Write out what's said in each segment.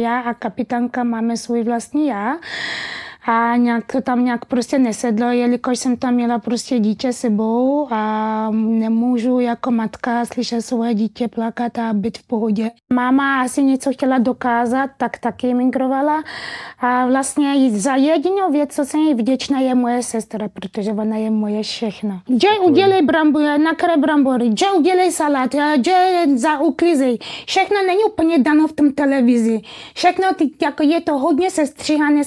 Já a kapitánka máme svůj vlastní já a nějak to tam nějak prostě nesedlo, jelikož jsem tam měla prostě dítě sebou a nemůžu jako matka slyšet svoje dítě plakat a být v pohodě. Máma asi něco chtěla dokázat, tak taky migrovala a vlastně za jedinou věc, co jsem jí vděčná, je moje sestra, protože ona je moje všechno. Že udělej brambory, nakre brambory, že udělej salát, že za uklizej. Všechno není úplně dano v tom televizi. Všechno ty, jako je to hodně sestříhané.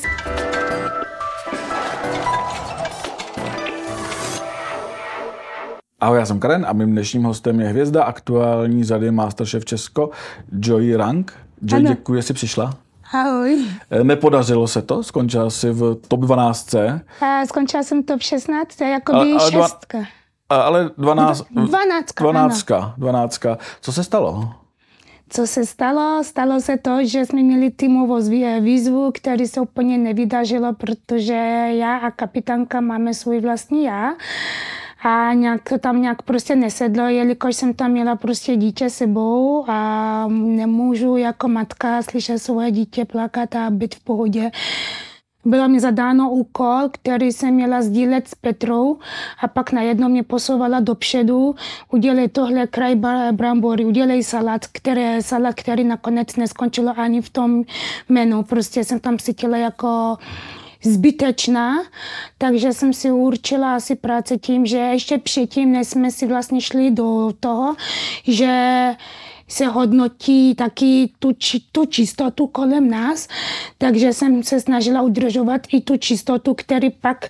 Ahoj, já jsem Karen a mým dnešním hostem je hvězda aktuální řady Masterchef Česko, Joy Rank. Joy, ano. děkuji, že jsi přišla. Ahoj. Eh, nepodařilo se to? Skončila jsi v top 12. A skončila jsem top 16, jako by šestka. Ale 12. 12. 12. 12. Co se stalo? Co se stalo? Stalo se to, že jsme měli týmovou výzvu, který se úplně nevydařilo, protože já a kapitánka máme svůj vlastní já a nějak to tam nějak prostě nesedlo, jelikož jsem tam měla prostě dítě sebou a nemůžu jako matka slyšet svoje dítě plakat a být v pohodě. Bylo mi zadáno úkol, který jsem měla sdílet s Petrou a pak najednou mě posouvala dopředu, udělej tohle kraj brambory, udělej salát, který, salát, který nakonec neskončilo ani v tom menu. Prostě jsem tam cítila jako zbytečná, takže jsem si určila asi práce tím, že ještě předtím, než jsme si vlastně šli do toho, že se hodnotí taky tu, tu čistotu kolem nás, takže jsem se snažila udržovat i tu čistotu, který pak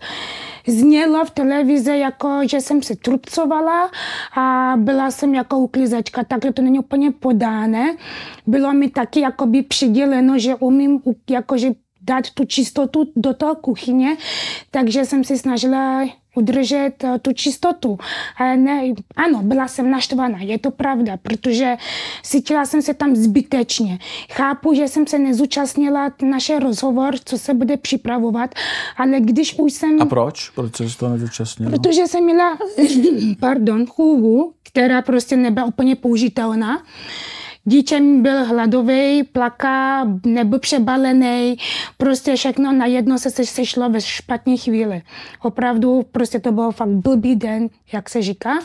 znělo v televizi, jako že jsem se trupcovala a byla jsem jako uklizačka, takhle to není úplně podáne. Bylo mi taky jakoby přiděleno, že umím jakože dát tu čistotu do toho kuchyně, takže jsem si snažila udržet eh, tu čistotu. A ne, ano, byla jsem naštvaná, je to pravda, protože cítila jsem se tam zbytečně. Chápu, že jsem se nezúčastnila naše rozhovor, co se bude připravovat, ale když už jsem... A proč? Proč jsi to nezúčastnila? Protože jsem měla, pardon, chůvu, která prostě nebyla úplně použitelná. Dítě byl hladový, plaká, nebyl přebalený, prostě všechno najednou se sešlo ve špatné chvíli. Opravdu prostě to byl fakt blbý den, jak se říká.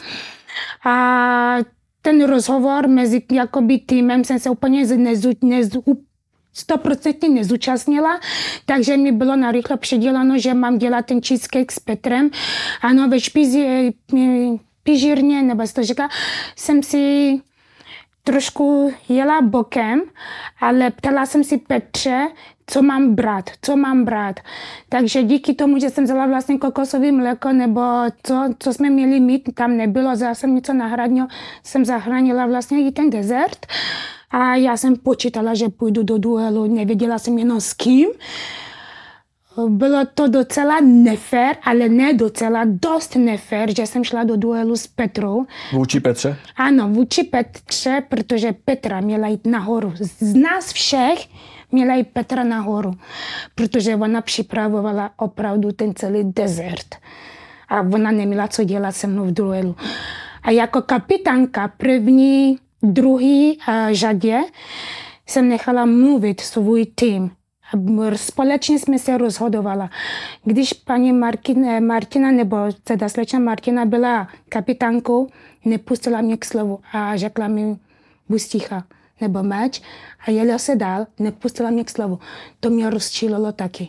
A ten rozhovor mezi jakoby týmem jsem se úplně nezu, nezu, stoprocentně nezúčastnila, takže mi bylo narychlo předěláno, že mám dělat ten cheesecake s Petrem. Ano, ve špizi, pižírně, nebo to říká, jsem si trošku jela bokem, ale ptala jsem si Petře, co mám brát, co mám brát. Takže díky tomu, že jsem vzala vlastně kokosové mléko, nebo co, co jsme měli mít, tam nebylo, vzala jsem něco nahradního, jsem zachránila vlastně i ten dezert. A já jsem počítala, že půjdu do duelu, nevěděla jsem jenom s kým. Bylo to docela nefér, ale ne docela, dost nefér, že jsem šla do duelu s Petrou. Vůči Petře? Ano, vůči Petře, protože Petra měla jít nahoru. Z nás všech měla jít Petra nahoru, protože ona připravovala opravdu ten celý desert. A ona neměla co dělat se mnou v duelu. A jako kapitánka první, druhý uh, řadě jsem nechala mluvit svůj tým Společně jsme se rozhodovala. Když paní Martina, Martina nebo teda slečna Martina byla kapitánkou, nepustila mě k slovu a řekla mi, buď ticha nebo meč a jela se dál, nepustila mě k slovu. To mě rozčililo taky.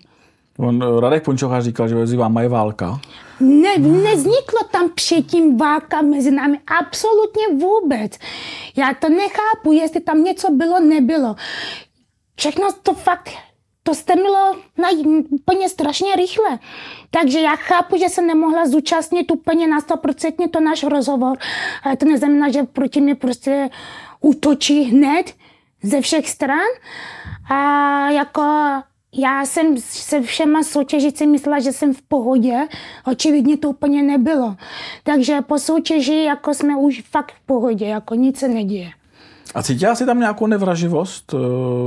On, Radek Pončocha říkal, že mezi váma je válka. Ne, nezniklo tam předtím válka mezi námi. Absolutně vůbec. Já to nechápu, jestli tam něco bylo, nebylo. Všechno to fakt to stemilo na, úplně strašně rychle. Takže já chápu, že jsem nemohla zúčastnit úplně na 100% to náš rozhovor, ale to neznamená, že proti mě prostě útočí hned ze všech stran. A jako já jsem se všema soutěžící myslela, že jsem v pohodě, očividně to úplně nebylo. Takže po soutěži jako jsme už fakt v pohodě, jako nic se neděje. A cítila jsi tam nějakou nevraživost uh,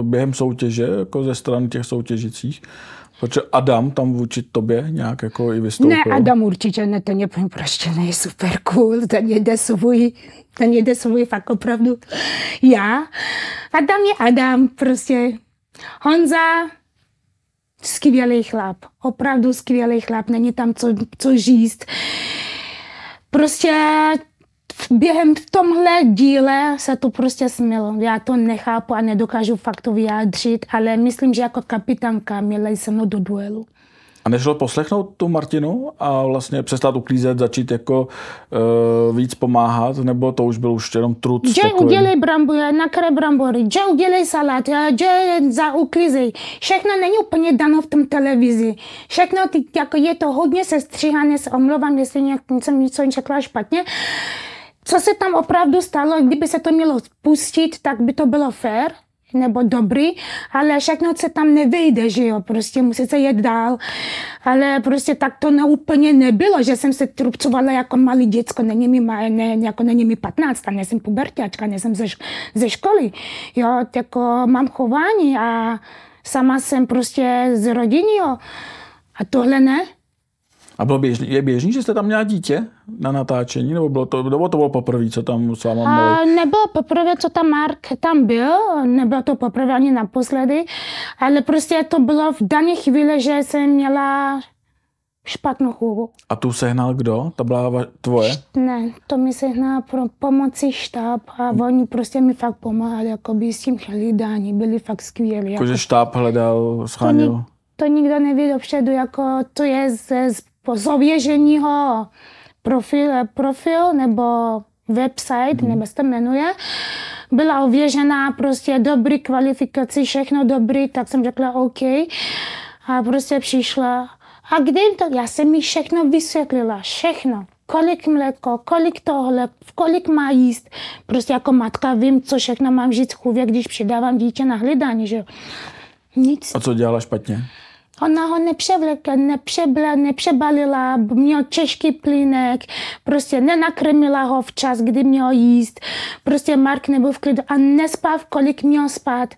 během soutěže, jako ze strany těch soutěžících? Protože Adam tam vůči tobě nějak jako i vystoupil. Ne, Adam určitě ne, ten je prostě nej super cool, ten jede svůj, ten jede svůj fakt opravdu já. Adam je Adam, prostě Honza, skvělý chlap, opravdu skvělý chlap, není tam co, co říct. Prostě během v tomhle díle se to prostě smělo. Já to nechápu a nedokážu fakt to vyjádřit, ale myslím, že jako kapitánka měla jsem do duelu. A nešlo poslechnout tu Martinu a vlastně přestat uklízet, začít jako uh, víc pomáhat, nebo to už byl už jenom trud? Že udělej brambory, nakre brambory, že udělej salát, že za uklízej. Všechno není úplně dano v tom televizi. Všechno, ty, jako je to hodně sestříhané, se omlouvám, jestli jsem něco řekla špatně. Co se tam opravdu stalo, kdyby se to mělo spustit, tak by to bylo fair, nebo dobrý, ale všechno se tam nevejde, že jo, prostě musí se jet dál. Ale prostě tak to neúplně nebylo, že jsem se trubcovala jako malý děcko, není mi, ne, jako není mi 15, a nejsem pubertáčka, nejsem ze, ze školy. Jo, jako mám chování a sama jsem prostě z rodiny, jo. A tohle ne. A bylo běžný, je běžný, že jste tam měla dítě na natáčení, nebo, bylo to, nebo to bylo poprvé, co tam s váma A nebylo poprvé, co tam Mark tam byl, nebylo to poprvé ani naposledy, ale prostě to bylo v dané chvíli, že jsem měla špatnou chůvu. A tu sehnal kdo? To byla tvoje? Ne, to mi sehnal pro pomoci štáb a hmm. oni prostě mi fakt pomáhali, jako by s tím hlídání, byli fakt skvělí. Jako, že štáb hledal, schránil? To, to nikdo neví dopředu, jako to je z, z z ověřeního profil, profil nebo website, mm. nebo se to jmenuje, byla ověřená prostě dobrý kvalifikaci, všechno dobrý, tak jsem řekla OK. A prostě přišla. A kde to? Já jsem mi všechno vysvětlila, všechno. Kolik mléko, kolik tohle, kolik má jíst. Prostě jako matka vím, co všechno mám žít chůvě, když přidávám dítě na hledání, že Nic. A co dělala špatně? Ona ho nepřevlekla, nepřebla, nepřebalila, měl těžký plynek, prostě nenakrmila ho včas, kdy měl jíst. Prostě Mark nebyl v klidu a nespal, kolik měl spát.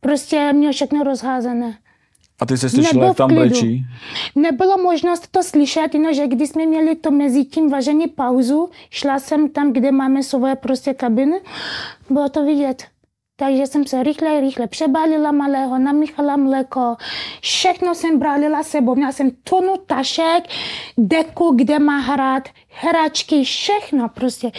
Prostě měl všechno rozházené. A ty jsi slyšela, jak tam brečí? Nebylo možnost to slyšet, že když jsme měli to mezi tím važení pauzu, šla jsem tam, kde máme svoje prostě kabiny, bylo to vidět. Takže jsem se rychle, rychle přebalila malého, namíchala mléko, všechno jsem bralila sebou. Měla jsem tunu tašek, deku, kde má hrát, hračky, všechno prostě.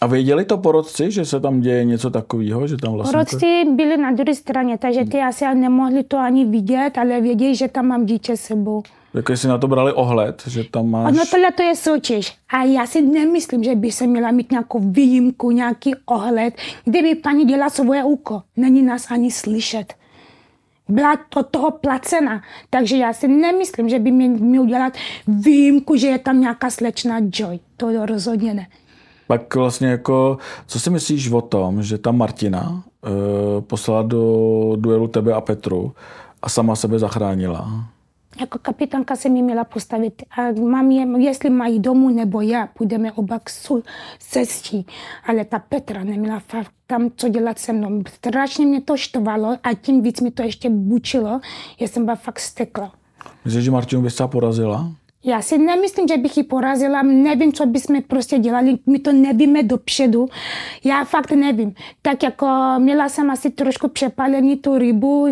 A věděli to porodci, že se tam děje něco takového, že tam vlastně... Porodci byli na druhé straně, takže ty asi nemohli to ani vidět, ale věděli, že tam mám dítě sebou. Tak jestli na to brali ohled, že tam máš... No tohle to je soutěž. A já si nemyslím, že by se měla mít nějakou výjimku, nějaký ohled, kdyby paní dělala svoje úko. Není nás ani slyšet. Byla to toho placena. Takže já si nemyslím, že by mě měl dělat výjimku, že je tam nějaká slečna Joy. To rozhodně ne. Pak vlastně jako, co si myslíš o tom, že ta Martina uh, poslala do duelu tebe a Petru a sama sebe zachránila? Jako kapitánka se mi měla postavit a mám je, jestli mají domů nebo já, půjdeme oba k cestí. Ale ta Petra neměla fakt tam co dělat se mnou. Strašně mě to štvalo a tím víc mi to ještě bučilo. Já jsem byla fakt stekla. Myslíš, že Martinu bys porazila? Já si nemyslím, že bych ji porazila, nevím, co bychom prostě dělali, my to nevíme dopředu. Já fakt nevím. Tak jako měla jsem asi trošku přepálený tu rybu,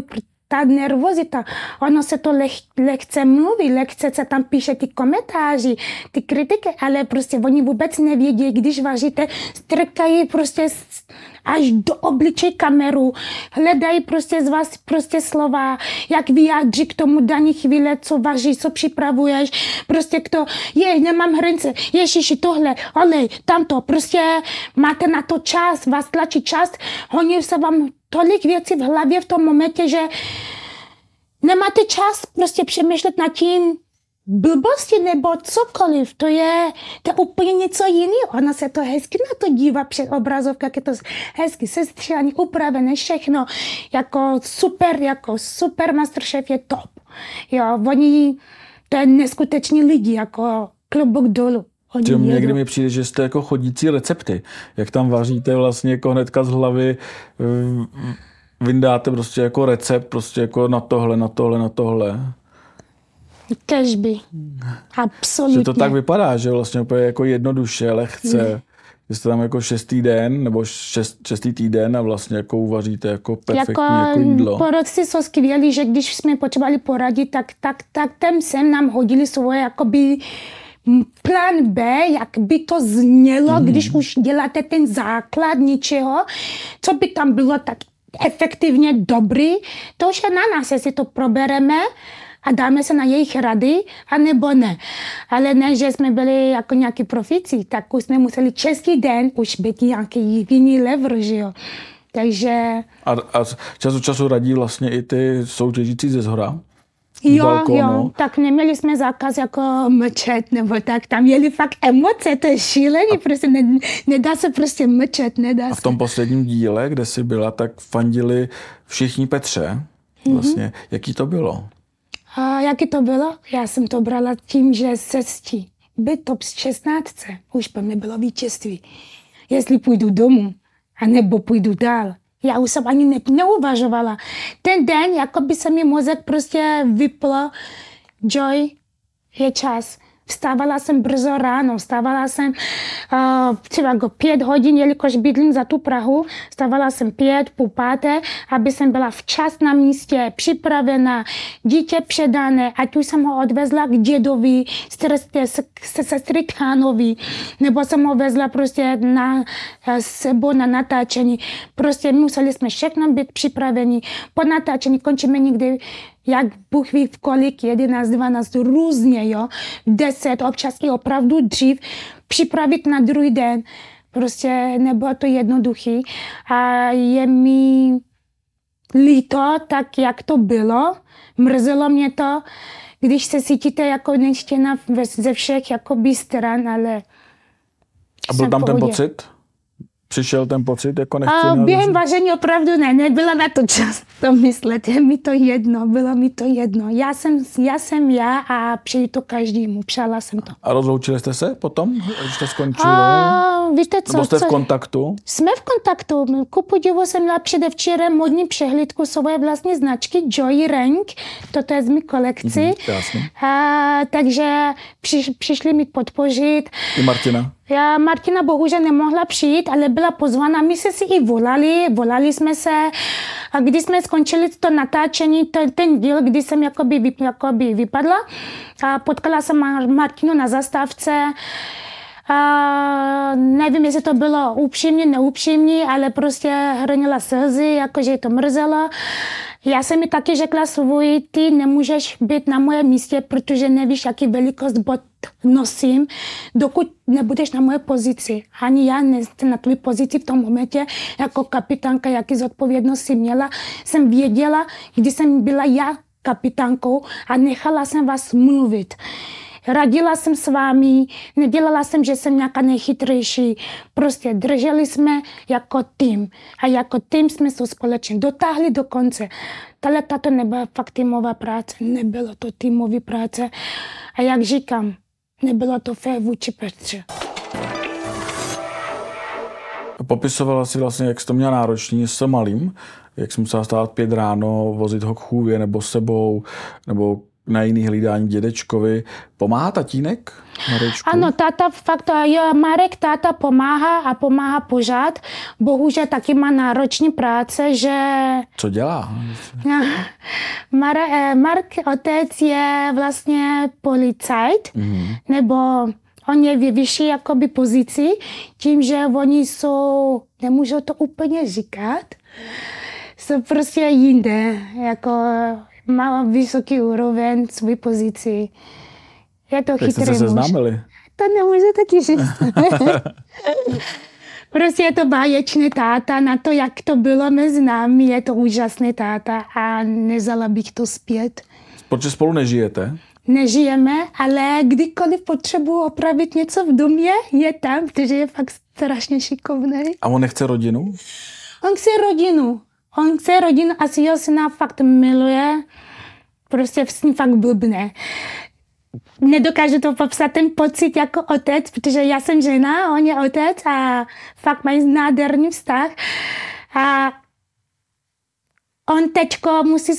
ta nervozita, ono se to leh, lehce mluví, lehce se tam píše ty komentáři, ty kritiky, ale prostě oni vůbec nevědí, když vaříte, strkají prostě až do obličej kameru, hledají prostě z vás prostě slova, jak vyjádří k tomu daní chvíle, co vaří, co připravuješ, prostě kdo, je, nemám hranice, ježiši, tohle, olej, tamto, prostě máte na to čas, vás tlačí čas, oni se vám tolik věcí v hlavě v tom momentě, že nemáte čas prostě přemýšlet nad tím, blbosti nebo cokoliv, to je, to je úplně něco jiného. Ona se to hezky na to dívá před obrazovkou, jak je to hezky sestříhané, upravené, všechno. Jako super, jako super Masterchef je top. Jo, oni, to je neskuteční lidi, jako klubok dolů. Oni někdy mi přijde, že jste jako chodící recepty. Jak tam vaříte vlastně jako hnedka z hlavy, vyndáte prostě jako recept, prostě jako na tohle, na tohle, na tohle. Kežby. Absolutně. Že to tak vypadá, že vlastně úplně jako jednoduše, lehce. jste tam jako šestý den, nebo šest, šestý týden a vlastně jako uvaříte jako perfektní jako, jako jídlo. Porodci jsou skvělí, že když jsme potřebovali poradit, tak, tak, tak tam sem nám hodili svoje jakoby plán B, jak by to znělo, mm. když už děláte ten základ něčeho, co by tam bylo tak efektivně dobrý, to už je na nás, jestli to probereme a dáme se na jejich rady, anebo ne. Ale ne, že jsme byli jako nějaký profici, tak už jsme museli český den už být nějaký jiný level, že jo. Takže... A, a čas od času radí vlastně i ty soutěžící ze zhora? Jo, balkonu. jo, tak neměli jsme zákaz jako mlčet nebo tak, tam měli fakt emoce, to je šílený, a... prostě ne, nedá se prostě mlčet, nedá A v tom se. posledním díle, kde jsi byla, tak fandili všichni Petře, vlastně. Mm-hmm. Jaký to bylo? A jaký to bylo? Já jsem to brala tím, že cestí. Být top z 16 už pro mě bylo vítězství. Jestli půjdu domů, anebo půjdu dál, já už jsem ani ne, neuvažovala. Ten den, jako by se mi mozek prostě vypl. Joy, je čas. Vstávala jsem brzo ráno, vstávala jsem uh, třeba jako pět hodin, jelikož bydlím za tu Prahu, vstávala jsem pět, půl páté, aby jsem byla včas na místě, připravena, dítě předané, ať už jsem ho odvezla k dědovi, se sestry Tchánovi, nebo jsem ho vezla prostě na sebou na natáčení. Prostě museli jsme všechno být připraveni. Po natáčení končíme někdy jak Bůh ví v kolik, 11, 12, různě, jo, 10, občas i opravdu dřív, připravit na druhý den. Prostě nebylo to jednoduchý a je mi líto, tak jak to bylo. Mrzelo mě to, když se cítíte jako neštěna ze všech jakoby stran, ale A byl tam ten pocit? přišel ten pocit, jako nechci A během vaření opravdu ne, nebyla na to čas to myslet, je mi to jedno, bylo mi to jedno. Já jsem já, jsem já a přeji to každému, přála jsem to. A rozloučili jste se potom, když to skončilo? A, víte co? Nebo jste co? v kontaktu? Jsme v kontaktu. Ku podivu jsem měla předevčírem modní přehlídku svoje vlastní značky Joy Rank, toto je z mý kolekci. Mm, a, takže přiš, přišli mi podpořit. I Martina? Já Martina bohužel nemohla přijít, ale byla pozvána. My jsme si i volali, volali jsme se. A když jsme skončili to natáčení, ten, ten díl, kdy jsem jakoby, jakoby vypadla, a potkala jsem Martinu na zastávce. A nevím, jestli to bylo upřímně, neupřímně, ale prostě hrnila slzy, jakože to mrzelo. Já jsem mi taky řekla svůj, ty nemůžeš být na moje místě, protože nevíš, jaký velikost bod nosím, dokud nebudeš na moje pozici. Ani já nejsem na tvůj pozici v tom momentě, jako kapitánka, jaký zodpovědnost si měla. Jsem věděla, když jsem byla já kapitánkou a nechala jsem vás mluvit. Radila jsem s vámi, nedělala jsem, že jsem nějaká nejchytrejší. Prostě drželi jsme jako tým. A jako tým jsme se společně dotáhli do konce. Tahle tato nebyla fakt týmová práce, nebylo to týmový práce. A jak říkám, nebylo to fér vůči Petře. Popisovala si vlastně, jak jsi to měla náročný s malým, jak jsi musela stát pět ráno, vozit ho k chůvě nebo sebou, nebo na jiný hlídání dědečkovi. Pomáhá tatínek Marečku? Ano, táta fakt, jo, Marek táta pomáhá a pomáhá pořád. Bohužel taky má náročný práce, že... Co dělá? Mar- eh, Mark, otec je vlastně policajt, mm-hmm. nebo on je ve vyšší jakoby pozici, tím, že oni jsou, nemůžu to úplně říkat, jsou prostě jinde, jako má vysoký úroveň, svůj pozici. Je to chytrý jste se seznámili? To nemůžu taky říct. prostě je to báječný táta na to, jak to bylo mezi námi. Je to úžasný táta a nezala bych to zpět. Proč spolu nežijete? Nežijeme, ale kdykoliv potřebuji opravit něco v domě, je tam, protože je fakt strašně šikovný. A on nechce rodinu? On chce rodinu. On chce rodinu a svého syna fakt miluje. Prostě s ním fakt blbne. Nedokážu to popsat ten pocit jako otec, protože já jsem žena, on je otec a fakt mají nádherný vztah. A on teďko musí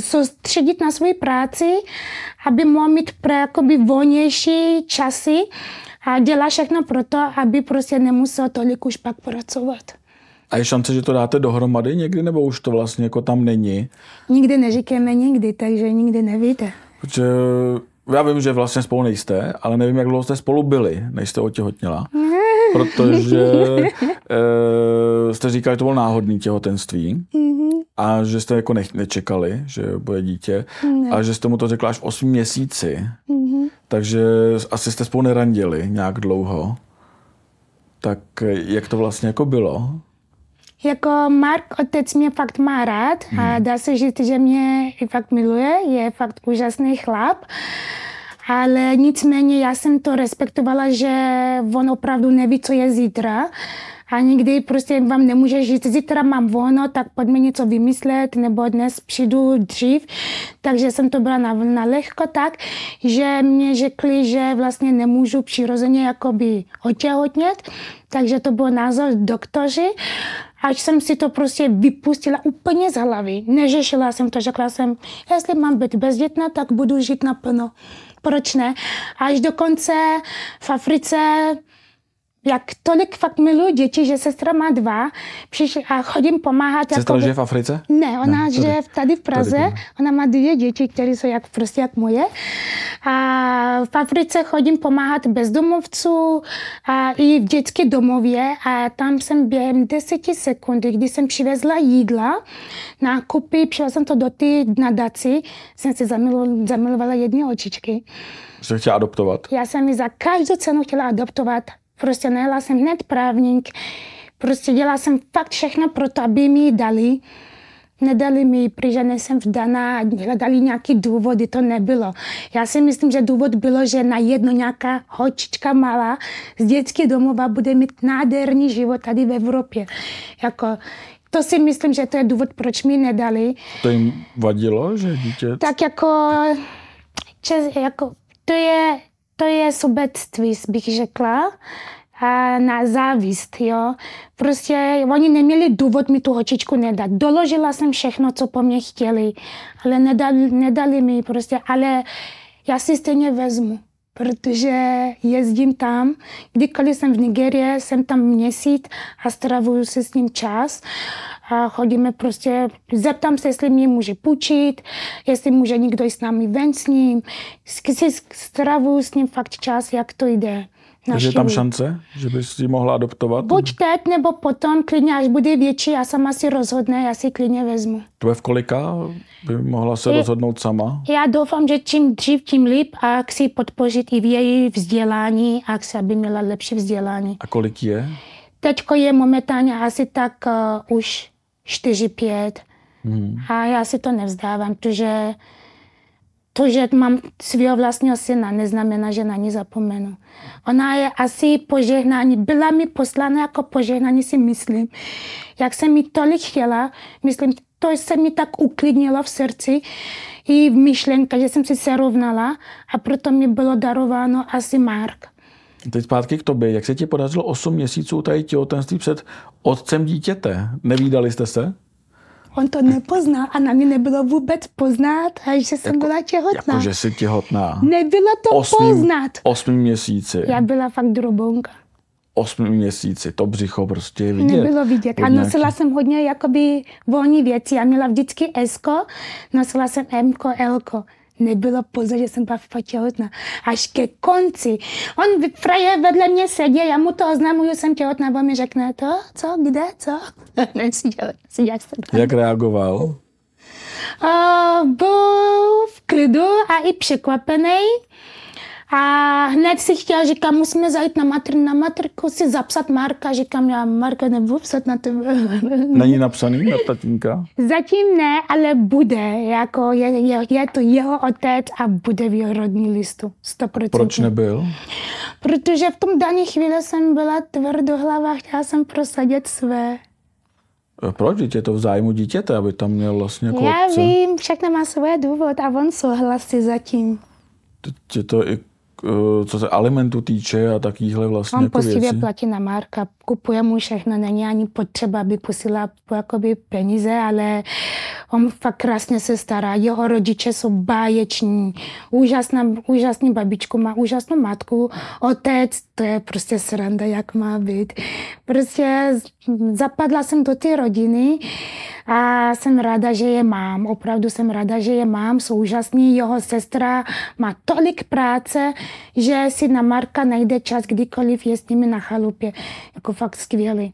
soustředit na svoji práci, aby mohl mít pro jakoby volnější časy a dělá všechno pro to, aby prostě nemusel tolik už pak pracovat. A je šance, že to dáte dohromady někdy, nebo už to vlastně jako tam není? Nikdy neříkáme nikdy, takže nikdy nevíte. Protože já vím, že vlastně spolu nejste, ale nevím, jak dlouho jste spolu byli, než jste otěhotněla. Protože e, jste říkali, že to bylo náhodný těhotenství a že jste jako nech, nečekali, že bude dítě Ne. a že jste mu to řekla až v 8 měsíci. Takže asi jste spolu nerandili nějak dlouho. Tak eh, jak to vlastně jako bylo? Jako Mark, otec mě fakt má rád a dá se říct, že mě i fakt miluje, je fakt úžasný chlap. Ale nicméně já jsem to respektovala, že on opravdu neví, co je zítra. A nikdy prostě vám nemůže říct, zítra mám volno, tak pojďme něco vymyslet, nebo dnes přijdu dřív. Takže jsem to byla na, na lehko tak, že mě řekli, že vlastně nemůžu přirozeně jakoby otěhotnět. Takže to byl názor doktoři. Až jsem si to prostě vypustila úplně z hlavy. Neřešila jsem to, řekla jsem, jestli mám být bezdětná, tak budu žít naplno. Proč ne? Až dokonce v Africe jak tolik fakt miluji děti, že sestra má dva přišli a chodím pomáhat. Sestra jako- žije v Africe? ne, ona Ne, žije tady v Praze, Tady, ona má dvě děti, které jsou jak, prostě jak moje. A v Africe chodím pomáhat bezdomovců a i v dětské domově a tam jsem během deseti sekund, když jsem přivezla jídla, nákupy, přivezla jsem to do ty nadaci, jsem si zamilo- zamilovala jedny očičky. Jste chtěla adoptovat? Já jsem ji za každou cenu chtěla adoptovat. Prostě najela jsem hned právník. Prostě dělala jsem fakt všechno pro to, aby mi ji dali. Nedali mi, ji, protože nejsem vdaná, hledali nějaký důvody, to nebylo. Já si myslím, že důvod bylo, že na jedno nějaká holčička malá z dětské domova bude mít nádherný život tady v Evropě. Jako, to si myslím, že to je důvod, proč mi nedali. To jim vadilo, že dítě... Tak jako, čes, jako to, je, to je sobectví, bych řekla, a na závist, jo. Prostě oni neměli důvod mi tu hočičku nedat. Doložila jsem všechno, co po mně chtěli, ale nedali, nedali mi prostě, ale já si stejně vezmu, protože jezdím tam, kdykoliv jsem v Nigerii, jsem tam měsíc a stravuju si s ním čas a chodíme prostě, zeptám se, jestli mě může půjčit, jestli může někdo jít s námi ven s ním, stravuju s ním fakt čas, jak to jde. Takže je tam šance, že bys ji mohla adoptovat? Buď teď, nebo potom, klidně, až bude větší, já sama si rozhodne, já si klidně vezmu. To je v kolika? By mohla se Je- rozhodnout sama? Já doufám, že čím dřív, tím líp a chci podpořit i v její vzdělání a chci, aby měla lepší vzdělání. A kolik je? Teďko je momentálně asi tak uh, už 4-5 Hmm. a já si to nevzdávám, protože to, že mám svého vlastního syna, neznamená, že na ní zapomenu. Ona je asi požehnání, byla mi poslána jako požehnání, si myslím. Jak jsem mi tolik chtěla, myslím, to se mi tak uklidnilo v srdci i v myšlenka, že jsem si se rovnala a proto mi bylo darováno asi Mark. Teď zpátky k tobě. Jak se ti podařilo 8 měsíců tady těhotenství před otcem dítěte? Nevídali jste se? On to nepoznal a na mě nebylo vůbec poznat, že jsem byla těhotná. Jako, že jsi těhotná. Nebylo to Osmým, poznat. osmým měsíci. Já byla fakt drobonka. Osmým měsíci. To břicho prostě je vidět. Nebylo vidět. A nosila nějaký- jsem hodně jakoby volní věci. Já měla vždycky S, nosila jsem M, L. Nebylo poznat, že jsem fakt těhotná. Až ke konci. On fraje vedle mě sedí, já mu to oznamuju, jsem těhotná, on mi řekne to, co, kde, co? Jak reagoval? Uh, byl v klidu a i překvapený. A hned si chtěl, říkám, musíme zajít na, matr, na matriku, si zapsat Marka. Říkám, já Marka nebudu psat na tebe. Není napsaný na tatínka? Zatím ne, ale bude. Jako je, je, je to jeho otec a bude v jeho rodní listu. 100%. Proč nebyl? Protože v tom daní chvíli jsem byla tvrdohlava, chtěla jsem prosadit své. E, Proč? Vždyť je to v zájmu dítěte, aby tam měl vlastně jako Já vím, všechno má své důvod a on souhlasí zatím. Teď je to i, co se alimentu týče a takovýhle vlastně On jako poctivě věci. platí na Marka kupuje mu všechno, není ani potřeba, aby posílal jakoby peníze, ale on fakt krásně se stará. Jeho rodiče jsou báječní, úžasná, úžasný babičku, má úžasnou matku, otec, to je prostě sranda, jak má být. Prostě zapadla jsem do té rodiny a jsem ráda, že je mám. Opravdu jsem ráda, že je mám. Jsou úžasný. Jeho sestra má tolik práce, že si na Marka najde čas, kdykoliv je s nimi na chalupě. Jako fakt skvělý.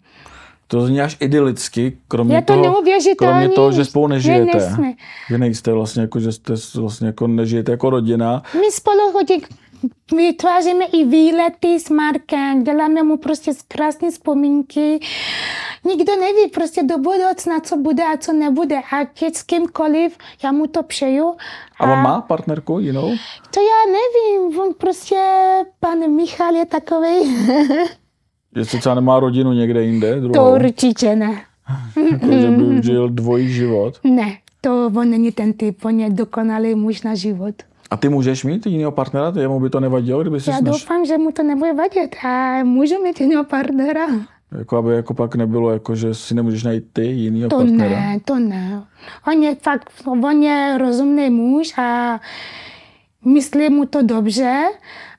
To zní až idylicky, kromě je to toho, kromě toho, že spolu nežijete. Nejsme. že nejste vlastně jako, že jste vlastně jako nežijete jako rodina. My spolu hodí, vytváříme i výlety s Markem, děláme mu prostě krásné vzpomínky. Nikdo neví prostě do budoucna, co bude a co nebude. A teď s kýmkoliv, já mu to přeju. A, a on má partnerku jinou? To já nevím, on prostě, pan Michal je takový. Jestli třeba nemá rodinu někde jinde? Druhou? To určitě ne. Takže by žil dvojí život? Ne, to on není ten typ, on je dokonalý muž na život. A ty můžeš mít jiného partnera? Jemu by to nevadilo, kdyby si Já snaž... doufám, že mu to nebude vadit a můžu mít jiného partnera. Jako aby jako pak nebylo, jako, že si nemůžeš najít ty jinýho to partnera? ne, to ne. On je fakt, on je rozumný muž a myslí mu to dobře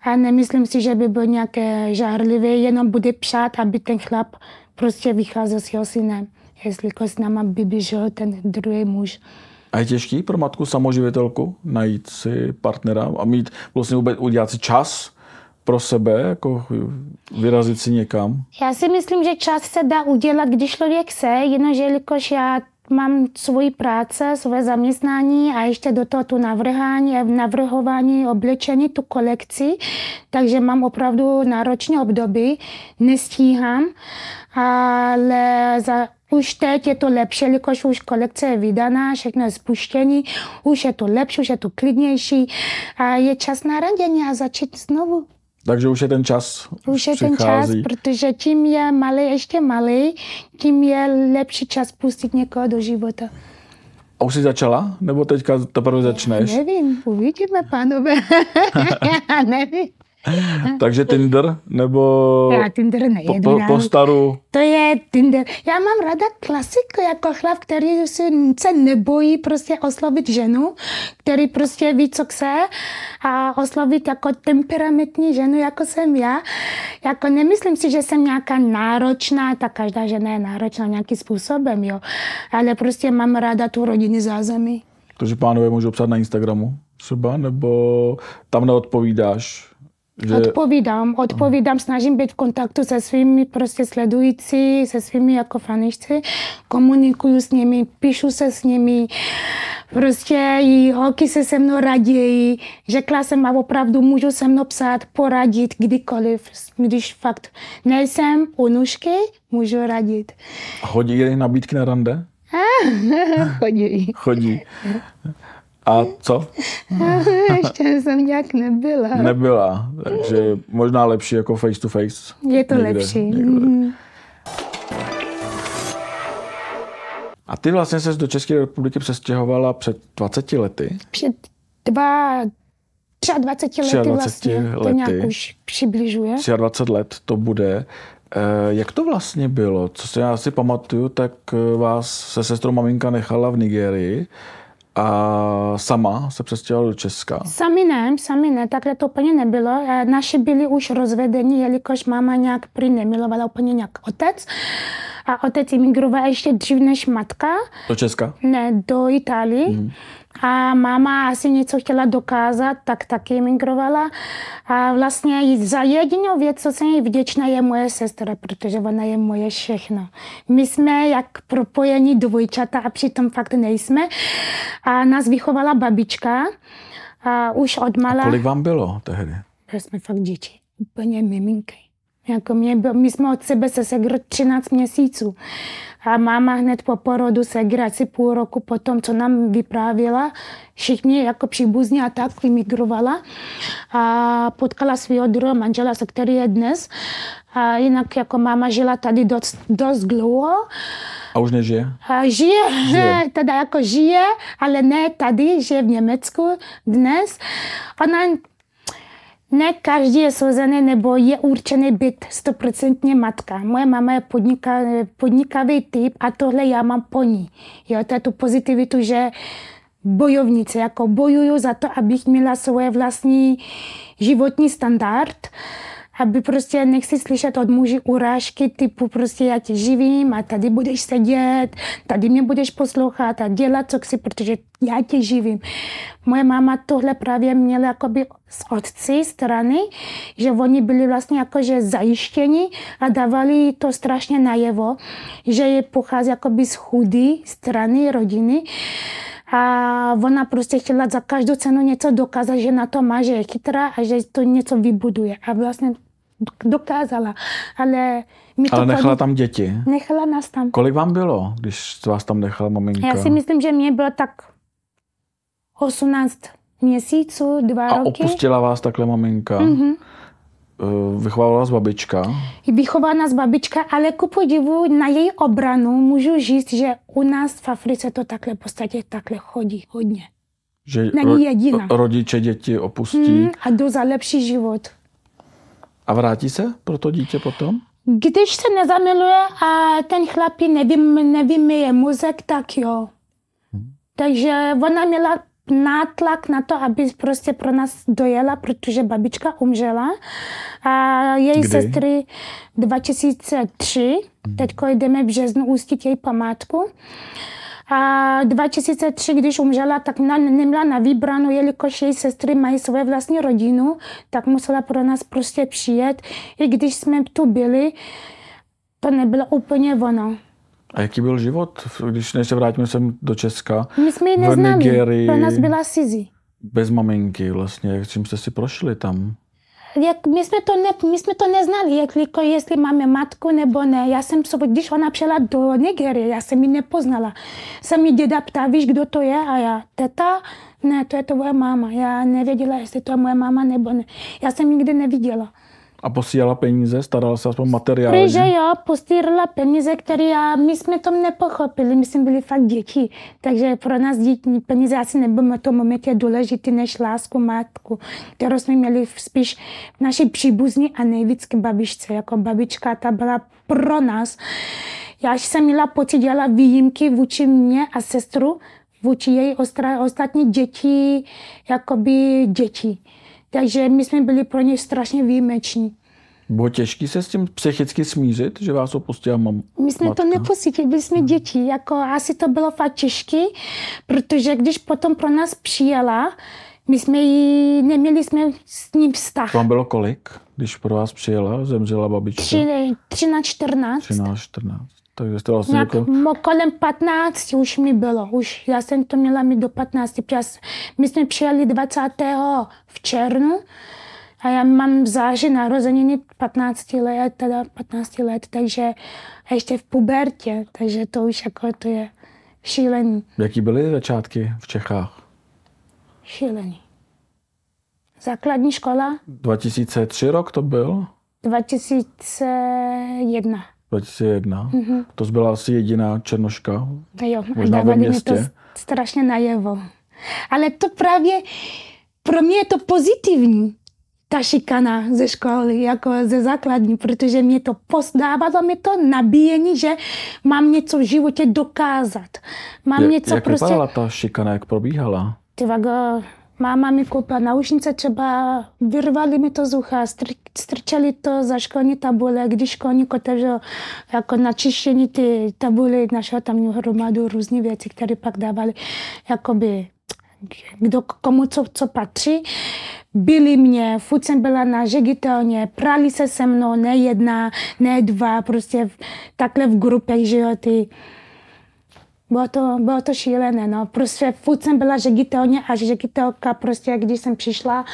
a nemyslím si, že by byl nějaké žárlivý, jenom bude přát, aby ten chlap prostě vycházel s jeho synem, jestli s náma by běžel ten druhý muž. A je těžký pro matku samoživitelku najít si partnera a mít vlastně vůbec udělat si čas pro sebe, jako vyrazit si někam? Já si myslím, že čas se dá udělat, když člověk chce, jenomže jelikož já mám svoji práce, své zaměstnání a ještě do toho tu navrhání, navrhování, oblečení, tu kolekci, takže mám opravdu náročné období, nestíhám, ale za, už teď je to lepší, jelikož už kolekce je vydaná, všechno je spuštění, už je to lepší, už je to klidnější a je čas na radění a začít znovu. Takže už je ten čas Už je ten čas, protože tím je malý ještě malý, tím je lepší čas pustit někoho do života. A už jsi začala? Nebo teďka teprve začneš? Já nevím, uvidíme, pánové. Já nevím. Takže Tinder nebo Já Tinder nejedu. po, po, po staru? To je Tinder. Já mám ráda klasiku jako chlap, který se, se nebojí prostě oslovit ženu, který prostě ví, co chce a oslovit jako temperamentní ženu, jako jsem já. Jako nemyslím si, že jsem nějaká náročná, tak každá žena je náročná nějakým způsobem, jo. Ale prostě mám ráda tu rodiny zázemí. Takže pánové můžou psát na Instagramu třeba, nebo tam neodpovídáš? Že... Odpovídám, odpovídám, snažím být v kontaktu se svými prostě sledující, se svými jako faničci, komunikuju s nimi, píšu se s nimi, prostě i holky se se mnou raději. Řekla jsem a opravdu můžu se mnou psát, poradit kdykoliv, když fakt nejsem u nůžky, můžu radit. Chodí nabídky na rande? Chodí. Chodí. A co? Ještě jsem nějak nebyla. Nebyla, takže možná lepší jako face to face. Je to někde, lepší. Někde. Mm. A ty vlastně se do České republiky přestěhovala před 20 lety? Před dva, 23 lety 23 vlastně. Lety. To nějak už přibližuje. 23 let to bude. Eh, jak to vlastně bylo? Co si já si pamatuju, tak eh, vás se sestrou maminka nechala v Nigerii a sama se přestěhovala do Česka? Sami ne, sami ne, takhle to úplně nebylo. Naši byli už rozvedení, jelikož máma nějak prý nemilovala úplně nějak otec. A otec imigroval ještě dřív než matka. Do Česka? Ne, do Itálie. Mm. A máma asi něco chtěla dokázat, tak taky emigrovala. A vlastně za jedinou věc, co jsem jí vděčná, je moje sestra, protože ona je moje všechno. My jsme jak propojení dvojčata a přitom fakt nejsme. A nás vychovala babička. A už od mala... A kolik vám bylo tehdy? Byli jsme fakt děti. Úplně miminky. Jako mě, my jsme od sebe se segr 13 měsíců. A máma hned po porodu segr asi půl roku potom, co nám vyprávěla, všichni jako příbuzní a tak vymigrovala. A potkala svého druhého manžela, se který je dnes. A jinak jako máma žila tady dost, dost dlouho. A už nežije? A žije, žije. teda jako žije, ale ne tady, žije v Německu dnes. Ona Ne každý je souzený nebo je určený být stoprocentně matka. Moje máma je podnika, podnikavý typ a tohle já mám po ní. Jo, to je tu pozitivitu, že bojovnice, jako bojuju za to, abych měla svoje vlastní životní standard aby prostě nechci slyšet od muži urážky typu prostě já tě živím a tady budeš sedět, tady mě budeš poslouchat a dělat, co chci, protože já tě živím. Moje máma tohle právě měla jakoby z otci strany, že oni byli vlastně jakože zajištěni a dávali to strašně najevo, že je pochází jakoby z chudé strany rodiny. A ona prostě chtěla za každou cenu něco dokázat, že na to má, že je chytrá a že to něco vybuduje. A vlastně dokázala, ale... Mi to ale nechala tam děti? Nechala nás tam. Kolik vám bylo, když vás tam nechala maminka? Já si myslím, že mě bylo tak 18 měsíců, dva A roky. A opustila vás takhle maminka? Mm-hmm. Vychovala vás babička? Vychovala nás babička, ale ku podivu na její obranu můžu říct, že u nás v Africe to takhle v podstatě takhle chodí hodně. Že Není jediná. rodiče děti opustí? Mm, a jdu za lepší život. A vrátí se pro to dítě potom? Když se nezamiluje a ten chlapí nevím, nevymije mozek, tak jo. Hmm. Takže ona měla nátlak na to, aby prostě pro nás dojela, protože babička umřela. A její Kdy? sestry 2003, hmm. teď jdeme v březnu ústit její památku. A 2003, když umřela, tak na, neměla na vybranou, jelikož její sestry mají své vlastní rodinu, tak musela pro nás prostě přijet. I když jsme tu byli, to nebylo úplně ono. A jaký byl život, když než se vrátíme sem do Česka? My jsme ji neznali, pro nás byla Sizi. Bez maminky vlastně, čím jste si prošli tam? jak my jsme to, ne, my jsme to neznali, jak, jako jestli máme matku nebo ne. Já jsem se, když ona přijela do Nigerie, já jsem ji nepoznala. Jsem mi děda ptá, víš, kdo to je? A já, teta, ne, to je tvoje máma. Já nevěděla, jestli to je moje máma nebo ne. Já jsem nikdy neviděla. A posílala peníze, starala se aspoň materiálně? Protože jo, posílala peníze, které my jsme to nepochopili, my jsme byli fakt děti. Takže pro nás děti peníze asi nebyly v tom momentě důležité než lásku matku, kterou jsme měli spíš v naší příbuzní a nejvíc babičce. Jako babička ta byla pro nás. Já jsem měla pocit, dělala výjimky vůči mě a sestru, vůči její ostatní děti, jakoby děti. Takže my jsme byli pro ně strašně výjimeční. Bylo těžké se s tím psychicky smířit, že vás opustila mam, My jsme matka. to nepocítili, byli jsme děti. Jako asi to bylo fakt těžké, protože když potom pro nás přijela, my jsme ji, neměli jsme s ním vztah. Vám bylo kolik, když pro vás přijela, zemřela babička? 13, 14. 13, 14. Takže jste vlastně jako... kolem 15 už mi bylo. Už já jsem to měla mít do 15. My jsme přijeli 20. v červnu a já mám v září narozeniny 15 let, teda 15 let, takže ještě v pubertě, takže to už jako to je šílený. Jaký byly začátky v Čechách? Šílený. Základní škola? 2003 rok to byl? 2001. 2001. Mm-hmm. To byla asi jediná černoška. Jo, možná ve městě. To strašně najevo. Ale to právě pro mě je to pozitivní, ta šikana ze školy, jako ze základní, protože mě to dávalo mi to nabíjení, že mám něco v životě dokázat. Mám je, něco jak prostě... vypadala ta šikana, jak probíhala? Ty vago, Máma mi koupila naušnice, třeba vyrvali mi to z ucha, str- strčali to za školní tabule, když školník otevřel jako na čištění ty tabule, našel tam hromadu různých věcí, které pak dávali, jakoby kdo komu co, co patří. Byli mě, furt jsem byla na žegitelně, prali se se mnou, ne jedna, ne dva, prostě v, takhle v grupě, že jo, ty bylo to, bylo to šílené, no. Prostě furt jsem byla ředitelně a ředitelka prostě, když jsem přišla,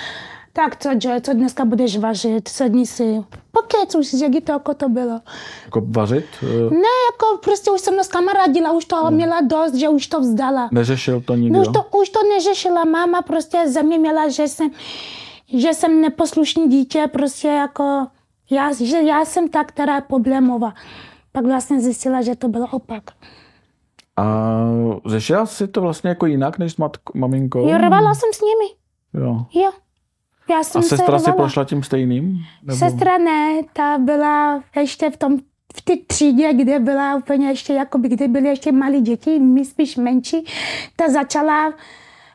tak co, Joe, co dneska budeš vařit, sedni si. Pokec už ředitelko to bylo. Jako vařit? Ne, jako prostě už jsem s kamarádila, už to hmm. měla dost, že už to vzdala. Neřešil to nikdo? No, už to, už to neřešila. Máma prostě ze mě měla, že jsem, že jsem neposlušný dítě, prostě jako, já, že já jsem ta, která je problémová. Pak vlastně zjistila, že to bylo opak. A řešila si to vlastně jako jinak než s matko, maminkou? Jo, rvala jsem s nimi. Jo. Jo. Já jsem A sestra se si prošla tím stejným? Nebo... Sestra ne, ta byla ještě v tom v té třídě, kde byla úplně ještě, jakoby, kde byly ještě malí děti, my spíš menší, ta začala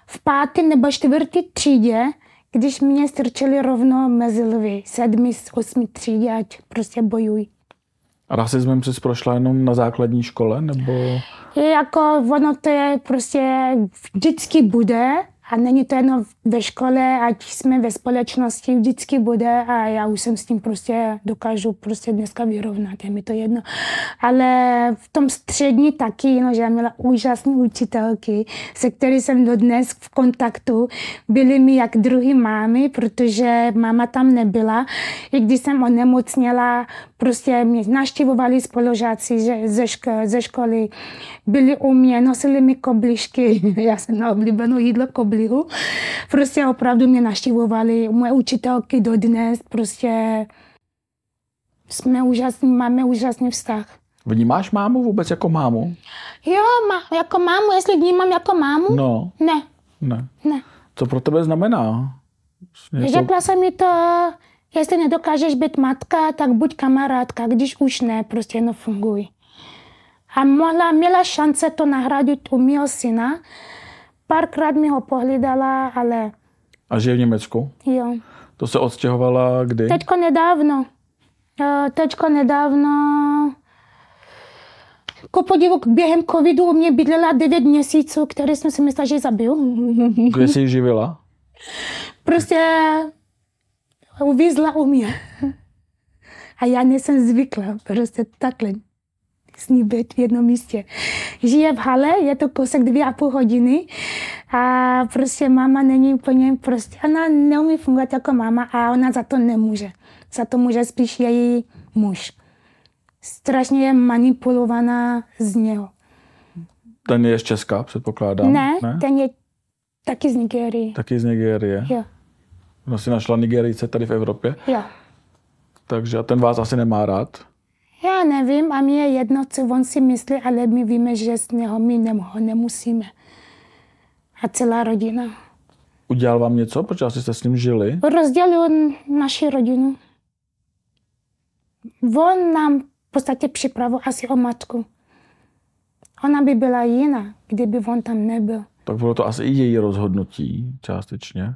v páté nebo čtvrté třídě, když mě strčili rovno mezi lvy, sedmi, osmi třídě, ať prostě bojují. Rasismem jsi prošla jenom na základní škole? Nebo... Jako, ono to je prostě vždycky bude a není to jenom ve škole, ať jsme ve společnosti, vždycky bude a já už jsem s tím prostě dokážu prostě dneska vyrovnat, je mi to jedno. Ale v tom střední taky, no, že já měla úžasné učitelky, se kterými jsem dodnes v kontaktu. Byly mi jak druhý mámy, protože máma tam nebyla. I když jsem onemocněla, prostě mě navštěvovali spolužáci že- ze, ško- ze školy. Byli u mě, nosili mi koblišky. Já jsem na oblíbenou jídlo koblihu. Prostě opravdu mě navštěvovali. Moje učitelky dodnes prostě jsme úžasný, máme úžasný vztah. Vnímáš mámu vůbec jako mámu? Jo, má, jako mámu, jestli vnímám jako mámu? No, Ne, ne. ne. Co pro tebe znamená? To- Řekla jsem mi to, jestli nedokážeš být matka, tak buď kamarádka, když už ne, prostě nefunguj. A mohla, měla šance to nahradit u mého syna. Párkrát mi ho pohlídala, ale A žije v Německu? jo. To se odstěhovala kdy? Teďko nedávno. Eh, Teďko nedávno. Ku podivu, během covidu u mě bydlela 9 měsíců, které jsem si myslela, že zabiju. Kde jsi ji živila? Prostě uvízla u mě. A já nejsem zvyklá prostě takhle s ní být v jednom místě. Žije v hale, je to kousek dvě a půl hodiny a prostě máma není úplně, prostě ona neumí fungovat jako máma a ona za to nemůže. Za to může spíš její muž. Strašně je manipulovaná z něho. Ten je z Česka, předpokládám. Ne, ten je taky z Nigérie. Taky z Nigérie. Jo, No si našla Nigerijce tady v Evropě, jo. takže a ten vás asi nemá rád. Já nevím a mě je jedno, co on si myslí, ale my víme, že z něho my nem- ho nemusíme. A celá rodina. Udělal vám něco, protože asi jste s ním žili? Rozdělil naši rodinu. On nám v podstatě připravil asi o matku. Ona by byla jiná, kdyby on tam nebyl. Tak bylo to asi i její rozhodnutí částečně.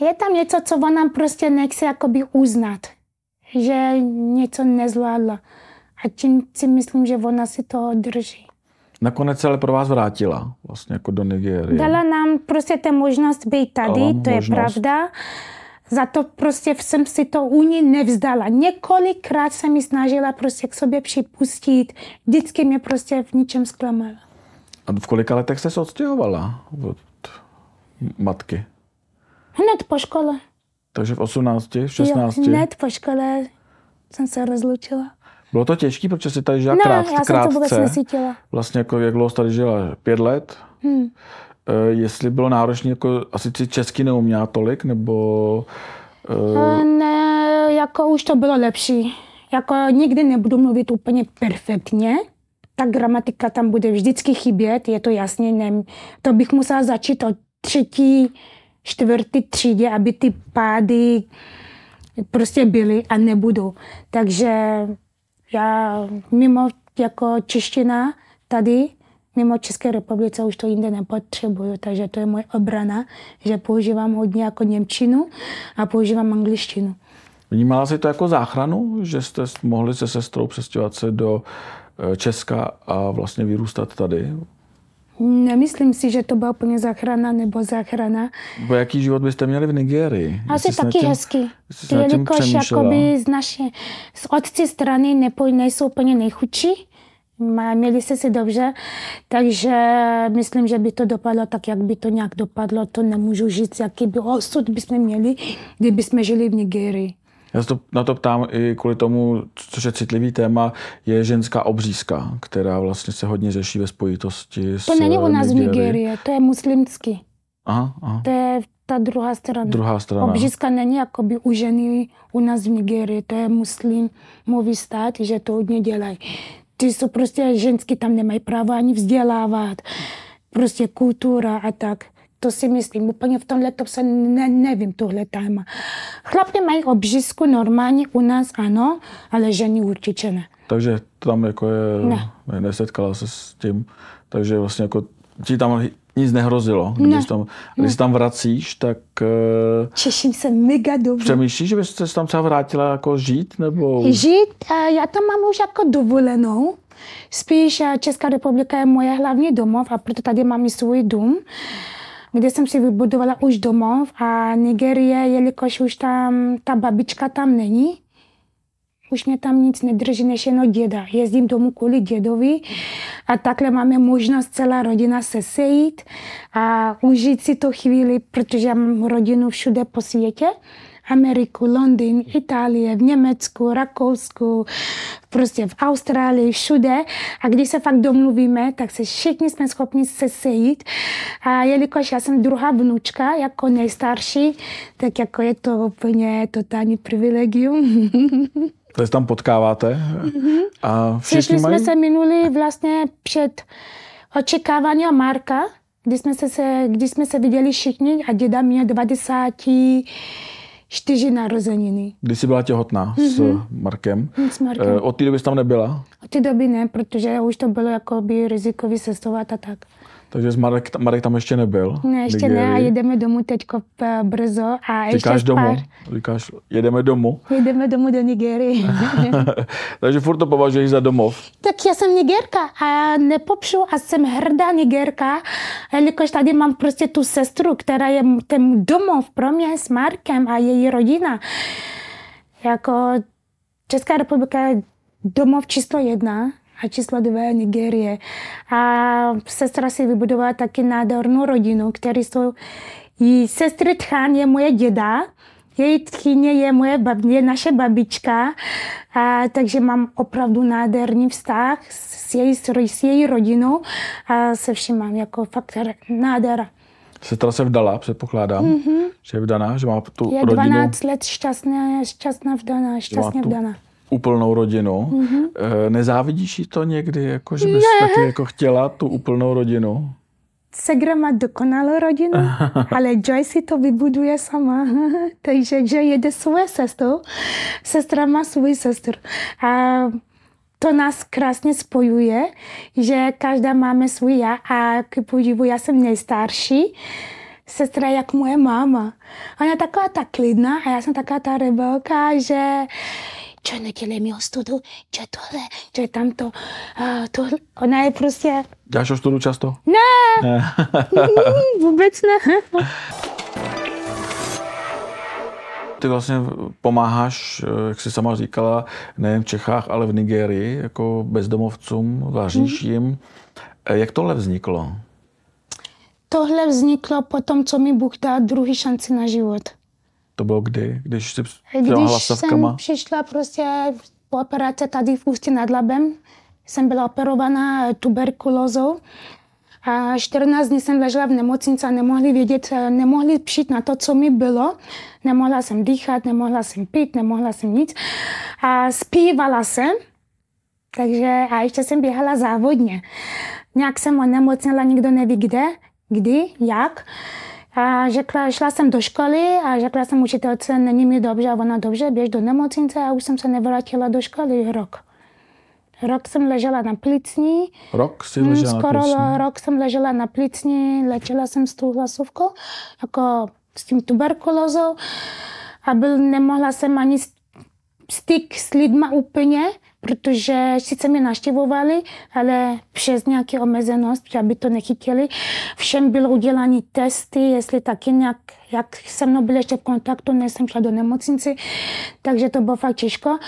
Je tam něco, co ona prostě nechce jakoby uznat. Že něco nezvládla. A tím si myslím, že ona si to drží. Nakonec se ale pro vás vrátila vlastně jako do Nigérie. Dala nám prostě ten možnost být tady, to je možnost. pravda. Za to prostě jsem si to u ní nevzdala. Několikrát jsem mi snažila prostě k sobě připustit. Vždycky mě prostě v ničem zklamala. A v kolika letech jste se odstěhovala od matky? Hned po škole. Takže v 18, v 16? Jo, hned po škole jsem se rozlučila. Bylo to těžké, protože jsi tady žila Ne, krát, já jsem to vůbec krátce. necítila. Vlastně jako jak dlouho tady žila? Pět let? Hmm. E, jestli bylo náročné, jako asi si česky neuměla tolik, nebo... E, Ne, jako už to bylo lepší. Jako nikdy nebudu mluvit úplně perfektně. Ta gramatika tam bude vždycky chybět, je to jasně. Ne, to bych musela začít od třetí, čtvrtý třídě, aby ty pády prostě byly a nebudou. Takže já mimo jako čeština tady, mimo České republice už to jinde nepotřebuju, takže to je moje obrana, že používám hodně jako Němčinu a používám angličtinu. vnímala jsi to jako záchranu, že jste mohli se sestrou přestěhovat se do e, Česka a vlastně vyrůstat tady? Nemyslím si, že to byla úplně záchrana nebo záchrana. Bo jaký život byste měli v Nigérii? Asi taky tím- hezky. Jelikož jakoby z naše, z otci strany nepo, nejsou úplně nejchudší, má- měli se si dobře, takže myslím, že by to dopadlo tak, jak by to nějak dopadlo. To nemůžu říct, jaký by osud bychom měli, kdyby jsme žili v Nigerii. Já se to, na to ptám i kvůli tomu, což je citlivý téma, je ženská obřízka, která vlastně se hodně řeší ve spojitosti s To není u nás v. Nigerii, to je muslimský. Aha, aha. To je ta druhá strana. Druhá strana. Obřízka není jakoby u ženy u nás v Nigerii, to je muslimový stát, že to hodně dělají. Ty jsou prostě ženský, tam nemají právo ani vzdělávat. Prostě kultura a tak. To si myslím, úplně v tomhle to se ne, nevím, tohle téma. Chlapy mají obřízku normálně u nás, ano, ale ženy určitě ne. Takže tam jako je, Ne. ne. nesetkala se s tím, takže vlastně jako ti tam nic nehrozilo. Když, Ne. tam, když se tam vracíš, tak uh, Těším se mega dobře. přemýšlíš, že bys se tam třeba vrátila jako žít, nebo... Žít, eh, já tam mám už jako dovolenou. Spíš eh, Česká republika je moje hlavní domov a proto tady mám i svůj dům, kde jsem si vybudovala už domov a Nigerie, jelikož už tam ta babička tam není, už mě tam nic nedrží než jenom děda. Jezdím domů kvůli dědovi a takhle máme možnost celá rodina se sejít a užít si to chvíli, protože mám rodinu všude po světě. Ameriku, Londýn, Itálie, v Německu, Rakousku, prostě v Austrálii, všude. A když se fakt domluvíme, tak se všichni jsme schopni se sejít. A jelikož já jsem druhá vnučka, jako nejstarší, tak jako je to úplně totální privilegium. To se tam potkáváte? Mm-hmm. A všichni mají... Vlastně jsme se minuli vlastně před očekávání Marka, když jsme se, kdy jsme se viděli všichni a děda mě 20 čtyři narozeniny. Kdy jsi byla těhotná mm-hmm. s mhm. Markem? S Markem. E, od té doby jsi tam nebyla? Od té doby ne, protože už to bylo jako by rizikový cestovat a tak takže Marek, Marek tam ještě nebyl. Ne, ještě ne a jedeme domů teďko eh, brzo a ještě Říkáš domů, pár. říkáš, jedeme domů. Jedeme domů do Nigérie. takže furt to považuješ za domov. Tak já jsem Nigerka a nepopřu a jsem hrdá Nigerka, jelikož tady mám prostě tu sestru, která je ten domov pro mě s Markem a její rodina. Jako Česká republika je domov číslo jedna a číslo dvě je Nigérie. A sestra si vybudovala taky nádhernou rodinu, který jsou jí sestry Tchán je moje děda, její tchyně je, moje bab, je naše babička, a, takže mám opravdu nádherný vztah s její, s její rodinou a se vším mám jako fakt nádhera. Sestra se vdala, předpokládám, mm-hmm. že je vdaná, že má tu. Je rodinu, 12 let šťastná, šťastná vdaná, šťastně vdaná. Úplnou rodinu. Mhm. Mm-hmm. Nezávidíš jí to někdy, jako, že bys taky jako chtěla tu úplnou rodinu? Segra má dokonalou rodinu, ale Joy si to vybuduje sama. Takže že jede svoje sestru, sestra má svou sestru. A to nás krásně spojuje, že každá máme svůj já a k podivu já jsem nejstarší. Sestra jak moje máma. Ona je taková ta klidná a já jsem taková ta rebelka, že čo nedělej mi ostudu, čo tohle, čo je tamto. A tohle. Ona je prostě, Děláš ostudu často? ne, Ne. vůbec ne. Ty vlastně pomáháš, jak jsi sama říkala, nejen v Čechách, ale v Nigérii, jako bezdomovcům, vaříš Mhm. jim. Eh, Jak tohle vzniklo? Tohle vzniklo po tom, co mi Bůh dal druhý šanci na život. To bylo kdy? Když jsi přijela Když hlasovkama? jsem přišla prostě po operaci tady v Ústí nad Labem, jsem byla operovaná tuberkulózou a 14 dní jsem ležela v nemocnici a nemohli vědět, nemohli přijít na to, co mi bylo. Nemohla jsem dýchat, nemohla jsem pít, nemohla jsem nic. A zpívala jsem, takže a ještě jsem běhala závodně. Nějak jsem onemocněla, nikdo neví kde, kdy, jak. A řekla, šla jsem do školy a řekla jsem učitelce, není mi dobře a ona dobře, běž do nemocnice a už jsem se nevrátila do školy rok. Rok jsem ležela na plicní, Rok si Hmm, ležela na skoro plicní? rok jsem ležela na plicní, léčila jsem s tou hlasovkou, jako s tím tuberkulózou a byl, nemohla jsem ani styk s lidma úplně, protože sice mě naštěvovali, ale přes nějaké omezenost, aby to nechytili. Všem bylo udělané testy, jestli taky nějak, jak se mnou byli ještě v kontaktu, než jsem šla do nemocnici, takže to bylo fakt těžko.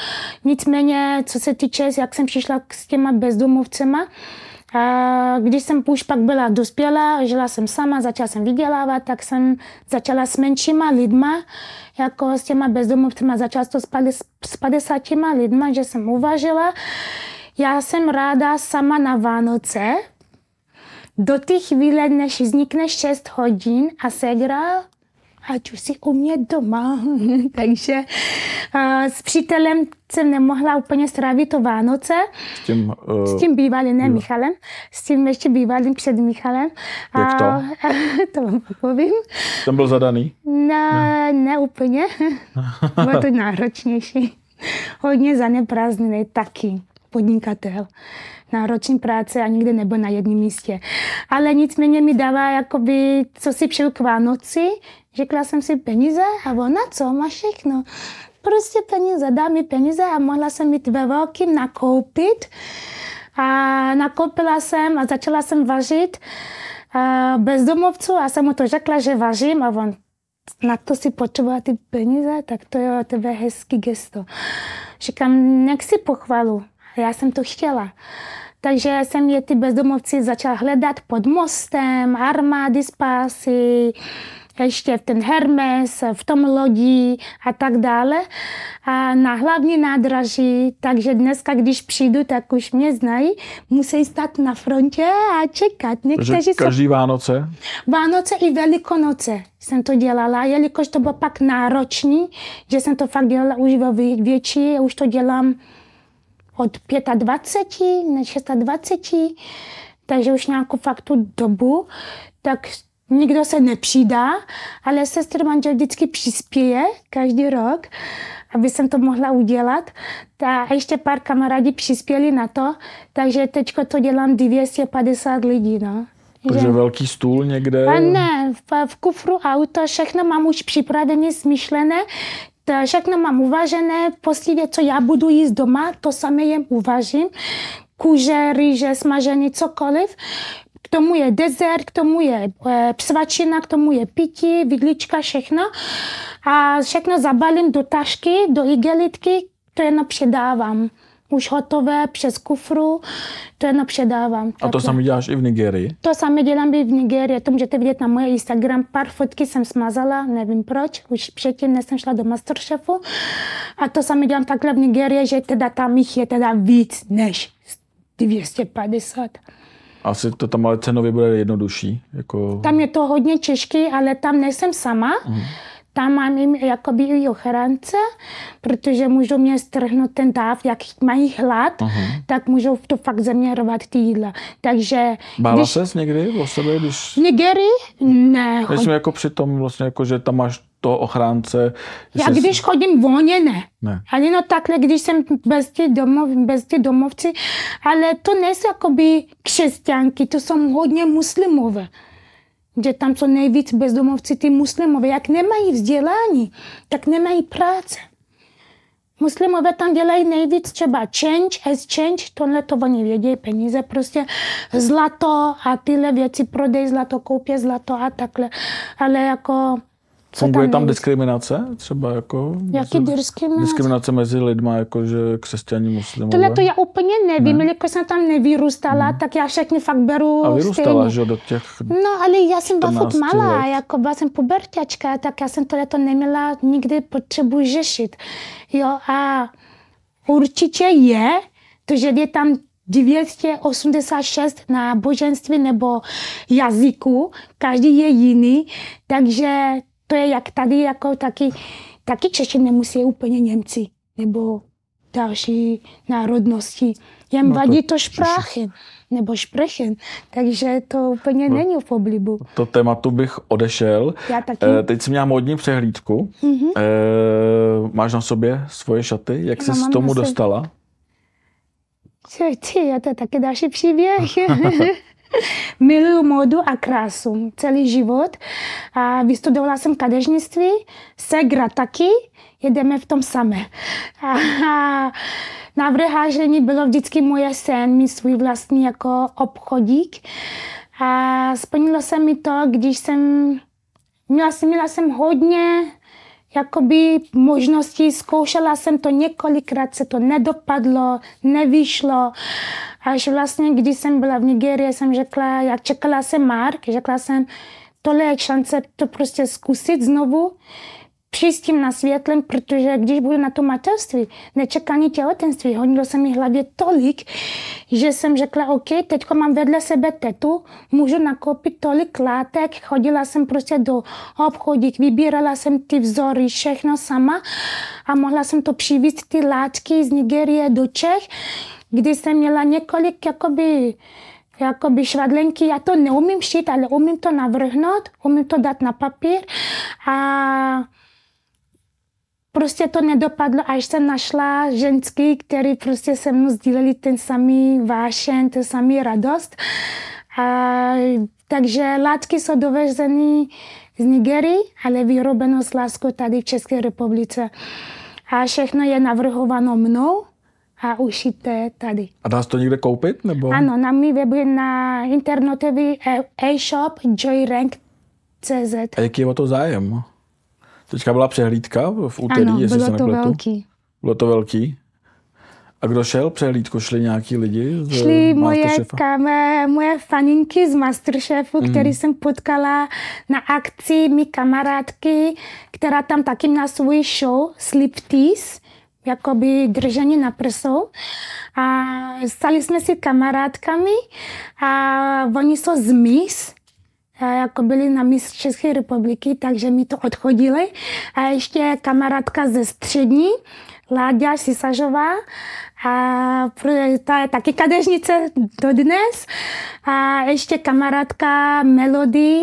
Nicméně, co se týče, jak jsem přišla s těma bezdomovcema, když jsem už pak byla dospělá, žila jsem sama, začala jsem vydělávat, tak jsem začala s menšíma lidma, jako s těma bezdomovcema, začala to s 50 lidma, že jsem uvažila. Já jsem ráda sama na Vánoce, do té chvíle, než vznikne 6 hodin a segra ať už si u mě doma. Takže uh, s přítelem jsem nemohla úplně strávit to Vánoce. S tím, uh, s tím bývalým, ne Michalem, s tím ještě bývalým před Michalem. Jak to? A, to vám povím. Ten byl zadaný? Ne, ne úplně. Bylo to náročnější. Hodně zaneprázdněný taky podnikatel. Náročný práce a nikdy nebyl na jednom místě. Ale nicméně mi dává, jakoby, co si přeju k Vánoci. Řekla jsem si peníze a ona co, má všechno. Prostě peníze, dá mi peníze a mohla jsem mít ve velkým nakoupit. A nakoupila jsem a začala jsem vařit bez domovců a jsem mu to řekla, že vařím a on na to si potřebovala ty peníze, tak to je tebe hezký gesto. Říkám, nech si pochvalu. Já jsem to chtěla. Takže jsem je ty bezdomovci začala hledat pod mostem, armády spásy, ještě v ten Hermes, v tom lodi a tak dále. A na hlavní nádraží, takže dneska, když přijdu, tak už mě znají, musí stát na frontě a čekat. Někteří každý jsou... Vánoce? Vánoce i Velikonoce jsem to dělala, jelikož to bylo pak náročný, že jsem to fakt dělala už ve větší, už to dělám od 25 na 26, takže už nějakou fakt tu dobu, tak nikdo se nepřidá, ale sestr manžel vždycky přispěje každý rok, aby jsem to mohla udělat. A ještě pár kamarádí přispěli na to, takže teď to dělám 250 lidí. No. Takže že... velký stůl někde? A ne, v, v kufru auto, všechno mám už připravené, smyšlené, všechno mám uvažené, posledně, co já budu jíst doma, to samé jem uvažím. Kůže, rýže, smažený, cokoliv. Tomu je dezert, k tomu je e, psvačina, k tomu je pití, vidlička, všechno. A všechno zabalím do tašky, do igelitky, to jenom předávám už hotové přes kufru, to jenom předávám. A to samé děláš i v Nigerii? To samé dělám i v Nigerii, to můžete vidět na moje Instagram. Pár fotky jsem smazala, nevím proč, už předtím, než jsem šla do Masterchefu. A to samé dělám takhle v Nigerii, že teda tam jich je teda víc než 250. Asi to tam ale cenově bude jednodušší. Jako... Tam je to hodně těžké, ale tam nejsem sama. Mm tam mám jim jakoby i ochránce, protože můžou mě strhnout ten dáv, jak mají hlad, uh-huh. tak můžou to fakt zaměrovat ty jídla. Takže... Bála když... ses někdy o sebe, když... V Nigerii? Ne. Myslím jako při tom vlastně, jako, že tam máš to ochránce. Já jsi... když chodím volně, ne. ne. Ani no takhle, když jsem bez ty, domov, bez ty domovci, ale to nejsou jakoby křesťanky, to jsou hodně muslimové že tam jsou nejvíc bezdomovci ty muslimové. Jak nemají vzdělání, tak nemají práce. Muslimové tam dělají nejvíc třeba change, exchange, tohle to oni vědí, peníze, prostě zlato a tyhle věci, prodej zlato, koupě zlato a takhle. Ale jako Funguje tam, tam diskriminace? Třeba jako... Jaký diskriminace? Diskriminace mezi lidma, jakože křesťaní, muslimové? Tohle to já úplně nevím, ne. jako jsem tam nevyrůstala, hmm. tak já všechny fakt beru A vyrůstala, stejně. že do těch No, ale já jsem byla furt malá, let. jako byla jsem puberťačka, tak já jsem tohle to neměla nikdy potřebu řešit. Jo, a určitě je, to, že je tam 286 náboženství nebo jazyku, každý je jiný, takže to je jak tady, jako taky, taky Češi nemusí úplně Němci nebo další národnosti. Jen no vadí to, to špráchen nebo šprechen, takže to úplně no, není v oblibu. To tématu bych odešel. Já taky. E, teď jsem měla modní přehlídku. Mm-hmm. E, máš na sobě svoje šaty? Jak jsi s tomu dostala? Ty, ty, já to je taky další příběh. Miluju módu a krásu celý život. A vystudovala jsem kadeřnictví, segra taky, jedeme v tom samé. A, a na vrhážení bylo vždycky moje sen mít svůj vlastní jako obchodík. A splnilo se mi to, když jsem měla, měla jsem hodně jakoby možností, zkoušela jsem to několikrát, se to nedopadlo, nevyšlo. Až vlastně, když jsem byla v Nigerii, jsem řekla, jak čekala jsem Mark, řekla jsem, tohle je šance to prostě zkusit znovu. Příštím na světlem, protože když budu na to mateřství, nečekání těhotenství, honilo se mi hlavě tolik, že jsem řekla, OK, teď mám vedle sebe tetu, můžu nakoupit tolik látek, chodila jsem prostě do obchodík, vybírala jsem ty vzory, všechno sama a mohla jsem to přivízt ty látky z Nigerie do Čech, kdy jsem měla několik jakoby jakoby švadlenky, já to neumím šít, ale umím to navrhnout, umím to dát na papír a prostě to nedopadlo, až jsem našla ženský, který prostě se mnou sdíleli ten samý vášen, ten samý radost. A, takže látky jsou dovezeny z Nigerii, ale vyrobeno s láskou tady v České republice. A všechno je navrhováno mnou a ušité tady. A dá se to někde koupit? Nebo? Ano, na mý webu je na internetový e-shop joyrank.cz. A jaký je o to zájem? Teďka byla přehlídka v úterý, ano, jestli bylo se to nepletu. velký. Bylo to velký. A kdo šel přehlídku? Šli nějaký lidi z Šli moje, kame, moje faninky z Masterchefu, mm. který jsem potkala na akci mý kamarádky, která tam taky měla svůj show Sliptease, jakoby držení na prsou. A stali jsme si kamarádkami a oni jsou z MIS, jako byli na Miss České republiky, takže mi to odchodili. A ještě kamarádka ze střední, Láďa Sisažová, a ta je taky kadežnice dodnes. A ještě kamarádka Melody,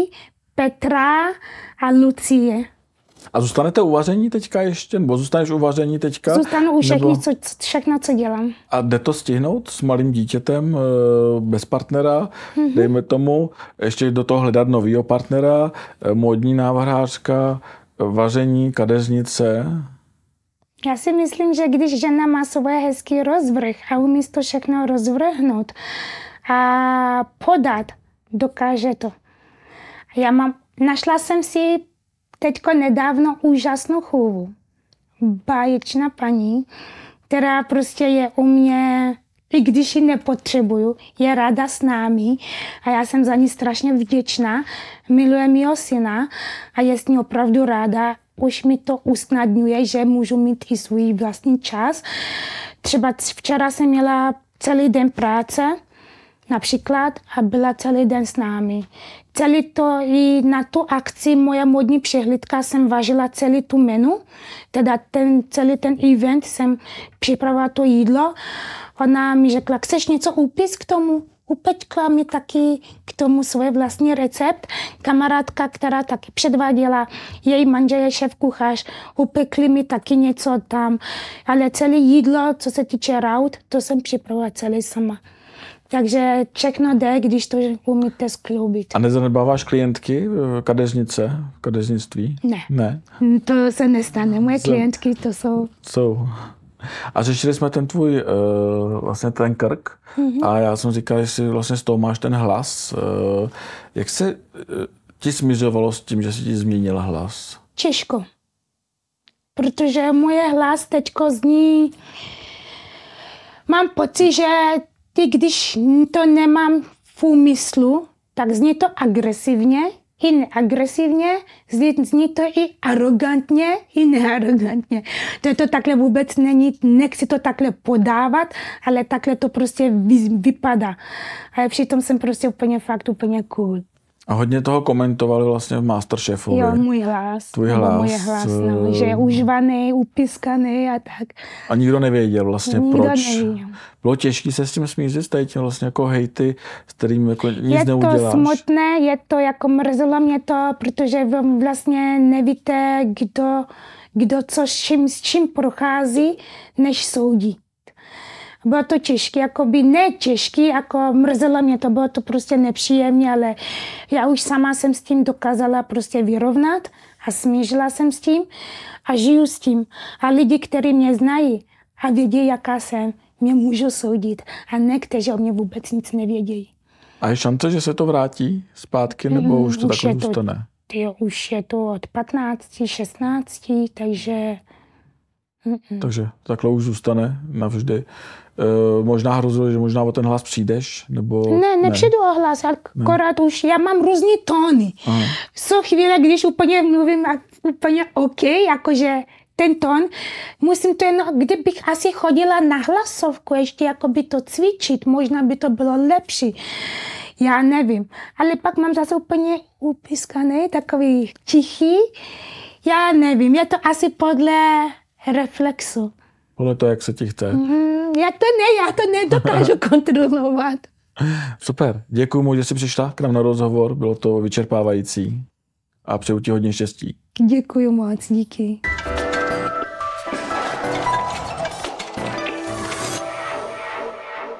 Petra a Lucie. A zůstanete u vaření teďka ještě? Nebo zůstaneš u vaření teďka? Zůstanu u všechny, Nebo- co, všechno, co dělám. A jde to stihnout s malým dítětem, eh, bez partnera, Mhm. dejme tomu, ještě do toho hledat novýho partnera, eh, módní návrhářka, eh, vaření, kadeřnice. Já si myslím, že když žena má svoje hezký rozvrh a umí to všechno rozvrhnout a podat, dokáže to. Já mám, našla jsem si teďko nedávno úžasnou chůvu. Báječná paní, která prostě je u mě, i když ji nepotřebuju, je ráda s námi a já jsem za ní strašně vděčná. Miluje mýho syna a je s ní opravdu ráda. Už mi to usnadňuje, že můžu mít i svůj vlastní čas. Třeba včera jsem měla celý den práce, například a byla celý den s námi. Celý to i na tu akci moje modní přehlídka jsem važila celý tu menu, teda ten, celý ten event jsem připravila to jídlo. Ona mi řekla, chceš něco upis k tomu? Upečkla mi taky k tomu svůj vlastní recept. Kamarádka, která taky předváděla, její manžel je šéf kuchař, upekli mi taky něco tam. Ale celé jídlo, co se týče raut, to jsem připravila celý sama. Takže všechno jde, když to umíte skloubit. A nezanedbáváš klientky, kadeřnice, kadeřnictví? Ne. Ne, To se nestane. Moje klientky to jsou... jsou. A řešili jsme ten tvůj, uh, vlastně ten krk Mhm. a já jsem říkal, jestli vlastně z toho máš ten hlas. Uh, jak se uh, ti smiřovalo s tím, že si ti změnil hlas? Těžko. Protože moje hlas teďko zní... Mám pocit, že ty, když to nemám v úmyslu, tak zní to agresivně, i neagresivně, zní, zní to i arrogantně, i nearrogantně. To, to takhle vůbec není, nechci to takhle podávat, ale takhle to prostě vy, vypadá. Ale přitom jsem prostě úplně fakt úplně cool. A hodně toho komentovali vlastně v Masterchefovi. Jo, můj hlas. Tvůj hlas, Moje hlas, no, eh, že je užvaný, upiskaný a tak. A nikdo nevěděl vlastně Nikdo proč. neví. Bylo těžké se s tím smířit, s tím vlastně jako hejty, s kterým jako nic je to neuděláš. smutné, je to jako mrzelo mě to, protože vlastně nevíte, kdo, kdo co s čím, s čím prochází, než soudí. Bylo to těžké, jako by ne těžké, jako mrzelo mě to, bylo to prostě nepříjemné, ale já už sama jsem s tím dokázala prostě vyrovnat a smířila jsem s tím a žiju s tím. A lidi, kteří mě znají a vědí, jaká jsem, mě můžou soudit a ne, kteří o mě vůbec nic nevědějí. A je šance, že se to vrátí zpátky, nebo Mm, už to už takhle to- zůstane? Jo, už je to od 15, 16, takže Takže takhle už zůstane navždy. E, možná hrozilo, že možná o ten hlas přijdeš, nebo... ne, nepřijdu o hlas, akorát už já mám různý tóny. Aha. Jsou chvíle, když úplně mluvím a úplně OK, jakože ten tón, musím to jenom, kdybych asi chodila na hlasovku ještě jako by to cvičit, možná by to bylo lepší. Já nevím. Ale pak mám zase úplně upískaný, takový tichý. Já nevím, je to asi podle reflexu. Podle toho, jak se ti chce. Mm, já to ne, já to nedokážu kontrolovat. Super, děkuji mu, že jsi přišla k nám na rozhovor, bylo to vyčerpávající a přeju ti hodně štěstí. Děkuji moc, díky.